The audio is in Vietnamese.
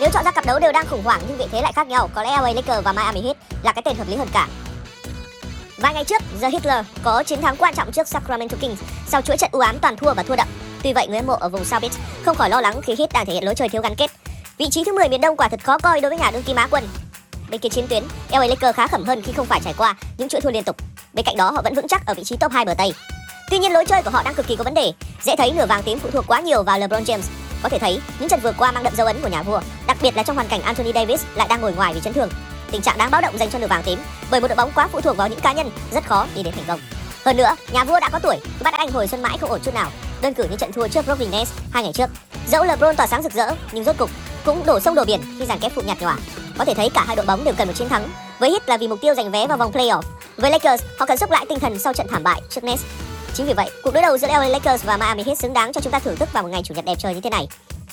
Nếu chọn ra cặp đấu đều đang khủng hoảng nhưng vị thế lại khác nhau, có lẽ LA Lakers và Miami Heat là cái tên hợp lý hơn cả. Vài ngày trước, The Hitler có chiến thắng quan trọng trước Sacramento Kings sau chuỗi trận u ám toàn thua và thua đậm. Tuy vậy, người hâm mộ ở vùng South Beach không khỏi lo lắng khi Heat đang thể hiện lối chơi thiếu gắn kết. Vị trí thứ 10 miền Đông quả thật khó coi đối với nhà đương kim Á quân. Bên kia chiến tuyến, LA Lakers khá khẩm hơn khi không phải trải qua những chuỗi thua liên tục. Bên cạnh đó, họ vẫn vững chắc ở vị trí top 2 bờ Tây. Tuy nhiên lối chơi của họ đang cực kỳ có vấn đề. Dễ thấy nửa vàng tím phụ thuộc quá nhiều vào LeBron James. Có thể thấy những trận vừa qua mang đậm dấu ấn của nhà vua, đặc biệt là trong hoàn cảnh Anthony Davis lại đang ngồi ngoài vì chấn thương. Tình trạng đáng báo động dành cho nửa vàng tím, bởi một đội bóng quá phụ thuộc vào những cá nhân rất khó đi đến thành công. Hơn nữa, nhà vua đã có tuổi, bắt anh hồi xuân mãi không ổn chút nào. Đơn cử như trận thua trước Brooklyn Nets hai ngày trước. Dẫu LeBron tỏa sáng rực rỡ, nhưng rốt cục cũng đổ sông đổ biển khi dàn kép phụ nhạt nhòa. Có thể thấy cả hai đội bóng đều cần một chiến thắng. Với Heat là vì mục tiêu giành vé vào vòng playoff. Với Lakers, họ cần xúc lại tinh thần sau trận thảm bại trước Nets. Chính vì vậy, cuộc đối đầu giữa LA Lakers và Miami Heat xứng đáng cho chúng ta thưởng thức vào một ngày chủ nhật đẹp trời như thế này.